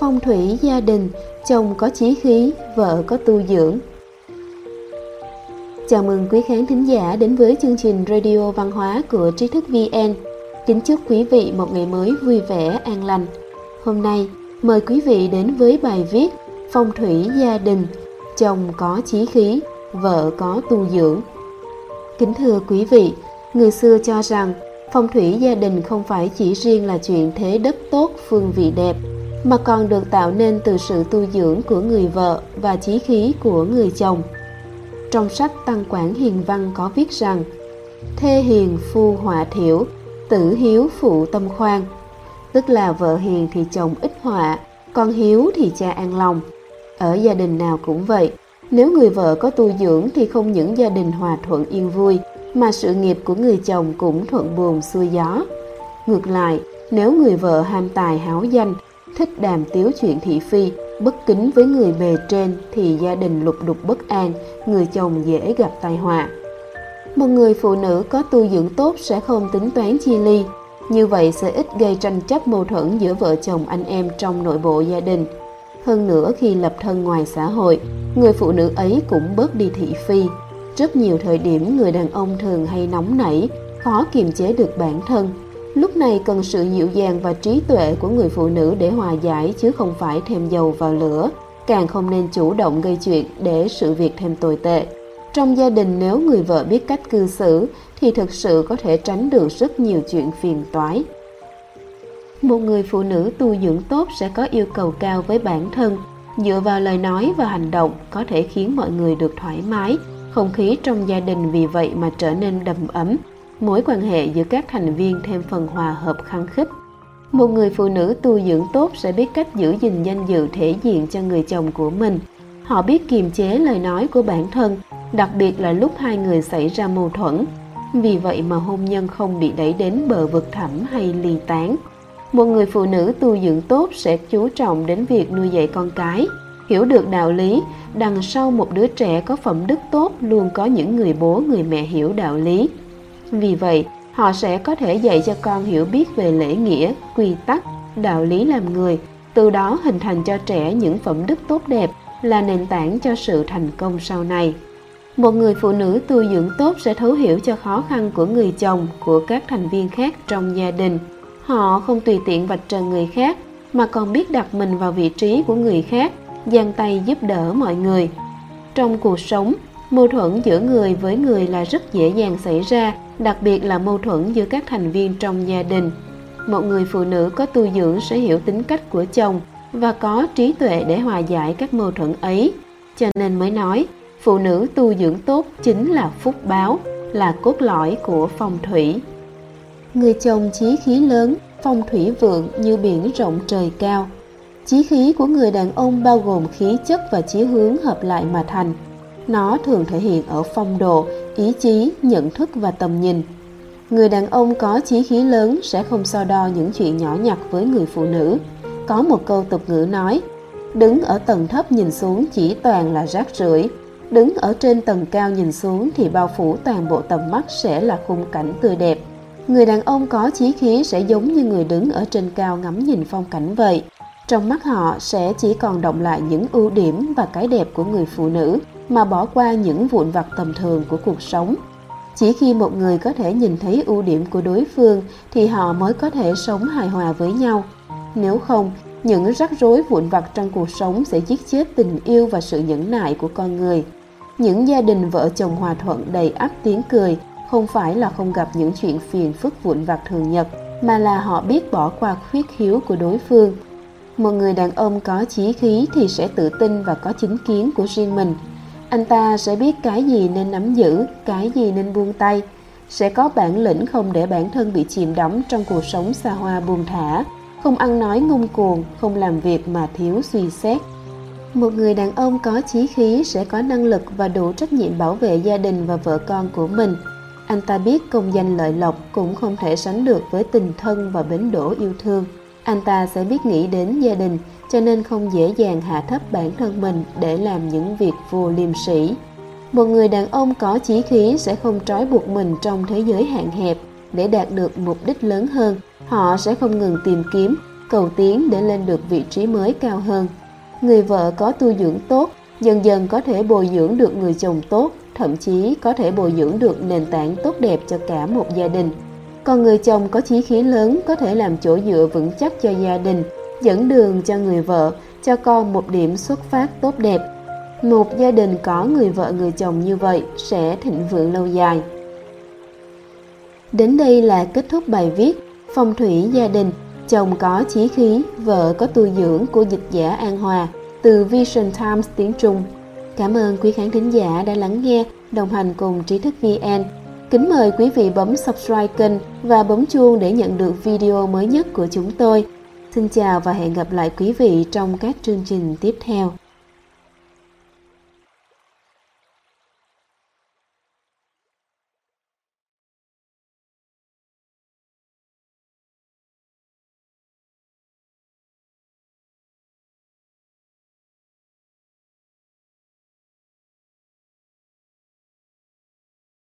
phong thủy gia đình, chồng có chí khí, vợ có tu dưỡng. Chào mừng quý khán thính giả đến với chương trình Radio Văn hóa của Trí thức VN. Kính chúc quý vị một ngày mới vui vẻ, an lành. Hôm nay, mời quý vị đến với bài viết Phong thủy gia đình, chồng có chí khí, vợ có tu dưỡng. Kính thưa quý vị, người xưa cho rằng phong thủy gia đình không phải chỉ riêng là chuyện thế đất tốt, phương vị đẹp, mà còn được tạo nên từ sự tu dưỡng của người vợ và chí khí của người chồng. Trong sách Tăng Quảng Hiền Văn có viết rằng Thê hiền phu họa thiểu, tử hiếu phụ tâm khoan Tức là vợ hiền thì chồng ít họa, con hiếu thì cha an lòng. Ở gia đình nào cũng vậy, nếu người vợ có tu dưỡng thì không những gia đình hòa thuận yên vui, mà sự nghiệp của người chồng cũng thuận buồm xuôi gió. Ngược lại, nếu người vợ ham tài háo danh thích đàm tiếu chuyện thị phi, bất kính với người bề trên thì gia đình lục đục bất an, người chồng dễ gặp tai họa. Một người phụ nữ có tu dưỡng tốt sẽ không tính toán chia ly, như vậy sẽ ít gây tranh chấp mâu thuẫn giữa vợ chồng anh em trong nội bộ gia đình. Hơn nữa khi lập thân ngoài xã hội, người phụ nữ ấy cũng bớt đi thị phi. Rất nhiều thời điểm người đàn ông thường hay nóng nảy, khó kiềm chế được bản thân, Lúc này cần sự dịu dàng và trí tuệ của người phụ nữ để hòa giải chứ không phải thêm dầu vào lửa, càng không nên chủ động gây chuyện để sự việc thêm tồi tệ. Trong gia đình nếu người vợ biết cách cư xử thì thực sự có thể tránh được rất nhiều chuyện phiền toái. Một người phụ nữ tu dưỡng tốt sẽ có yêu cầu cao với bản thân, dựa vào lời nói và hành động có thể khiến mọi người được thoải mái, không khí trong gia đình vì vậy mà trở nên đầm ấm, mối quan hệ giữa các thành viên thêm phần hòa hợp khăng khít. Một người phụ nữ tu dưỡng tốt sẽ biết cách giữ gìn danh dự thể diện cho người chồng của mình. Họ biết kiềm chế lời nói của bản thân, đặc biệt là lúc hai người xảy ra mâu thuẫn. Vì vậy mà hôn nhân không bị đẩy đến bờ vực thẳm hay ly tán. Một người phụ nữ tu dưỡng tốt sẽ chú trọng đến việc nuôi dạy con cái, hiểu được đạo lý, đằng sau một đứa trẻ có phẩm đức tốt luôn có những người bố người mẹ hiểu đạo lý vì vậy, họ sẽ có thể dạy cho con hiểu biết về lễ nghĩa, quy tắc, đạo lý làm người, từ đó hình thành cho trẻ những phẩm đức tốt đẹp là nền tảng cho sự thành công sau này. Một người phụ nữ tu dưỡng tốt sẽ thấu hiểu cho khó khăn của người chồng, của các thành viên khác trong gia đình. Họ không tùy tiện vạch trần người khác, mà còn biết đặt mình vào vị trí của người khác, giang tay giúp đỡ mọi người. Trong cuộc sống, mâu thuẫn giữa người với người là rất dễ dàng xảy ra, đặc biệt là mâu thuẫn giữa các thành viên trong gia đình. Một người phụ nữ có tu dưỡng sẽ hiểu tính cách của chồng và có trí tuệ để hòa giải các mâu thuẫn ấy. Cho nên mới nói, phụ nữ tu dưỡng tốt chính là phúc báo, là cốt lõi của phong thủy. Người chồng chí khí lớn, phong thủy vượng như biển rộng trời cao. Chí khí của người đàn ông bao gồm khí chất và chí hướng hợp lại mà thành nó thường thể hiện ở phong độ, ý chí, nhận thức và tầm nhìn. Người đàn ông có chí khí lớn sẽ không so đo những chuyện nhỏ nhặt với người phụ nữ. Có một câu tục ngữ nói, đứng ở tầng thấp nhìn xuống chỉ toàn là rác rưởi. Đứng ở trên tầng cao nhìn xuống thì bao phủ toàn bộ tầm mắt sẽ là khung cảnh tươi đẹp. Người đàn ông có chí khí sẽ giống như người đứng ở trên cao ngắm nhìn phong cảnh vậy. Trong mắt họ sẽ chỉ còn động lại những ưu điểm và cái đẹp của người phụ nữ mà bỏ qua những vụn vặt tầm thường của cuộc sống. Chỉ khi một người có thể nhìn thấy ưu điểm của đối phương thì họ mới có thể sống hài hòa với nhau. Nếu không, những rắc rối vụn vặt trong cuộc sống sẽ giết chết tình yêu và sự nhẫn nại của con người. Những gia đình vợ chồng hòa thuận đầy ắp tiếng cười không phải là không gặp những chuyện phiền phức vụn vặt thường nhật, mà là họ biết bỏ qua khuyết khiếu của đối phương. Một người đàn ông có chí khí thì sẽ tự tin và có chính kiến của riêng mình anh ta sẽ biết cái gì nên nắm giữ, cái gì nên buông tay. Sẽ có bản lĩnh không để bản thân bị chìm đắm trong cuộc sống xa hoa buông thả. Không ăn nói ngông cuồng, không làm việc mà thiếu suy xét. Một người đàn ông có chí khí sẽ có năng lực và đủ trách nhiệm bảo vệ gia đình và vợ con của mình. Anh ta biết công danh lợi lộc cũng không thể sánh được với tình thân và bến đỗ yêu thương. Anh ta sẽ biết nghĩ đến gia đình cho nên không dễ dàng hạ thấp bản thân mình để làm những việc vô liêm sĩ một người đàn ông có chí khí sẽ không trói buộc mình trong thế giới hạn hẹp để đạt được mục đích lớn hơn họ sẽ không ngừng tìm kiếm cầu tiến để lên được vị trí mới cao hơn. Người vợ có tu dưỡng tốt, dần dần có thể bồi dưỡng được người chồng tốt, thậm chí có thể bồi dưỡng được nền tảng tốt đẹp cho cả một gia đình. Còn người chồng có chí khí lớn có thể làm chỗ dựa vững chắc cho gia đình, dẫn đường cho người vợ, cho con một điểm xuất phát tốt đẹp. Một gia đình có người vợ người chồng như vậy sẽ thịnh vượng lâu dài. Đến đây là kết thúc bài viết Phong thủy gia đình, chồng có chí khí, vợ có tu dưỡng của dịch giả An Hòa từ Vision Times tiếng Trung. Cảm ơn quý khán thính giả đã lắng nghe, đồng hành cùng Trí thức VN. Kính mời quý vị bấm subscribe kênh và bấm chuông để nhận được video mới nhất của chúng tôi. Xin chào và hẹn gặp lại quý vị trong các chương trình tiếp theo.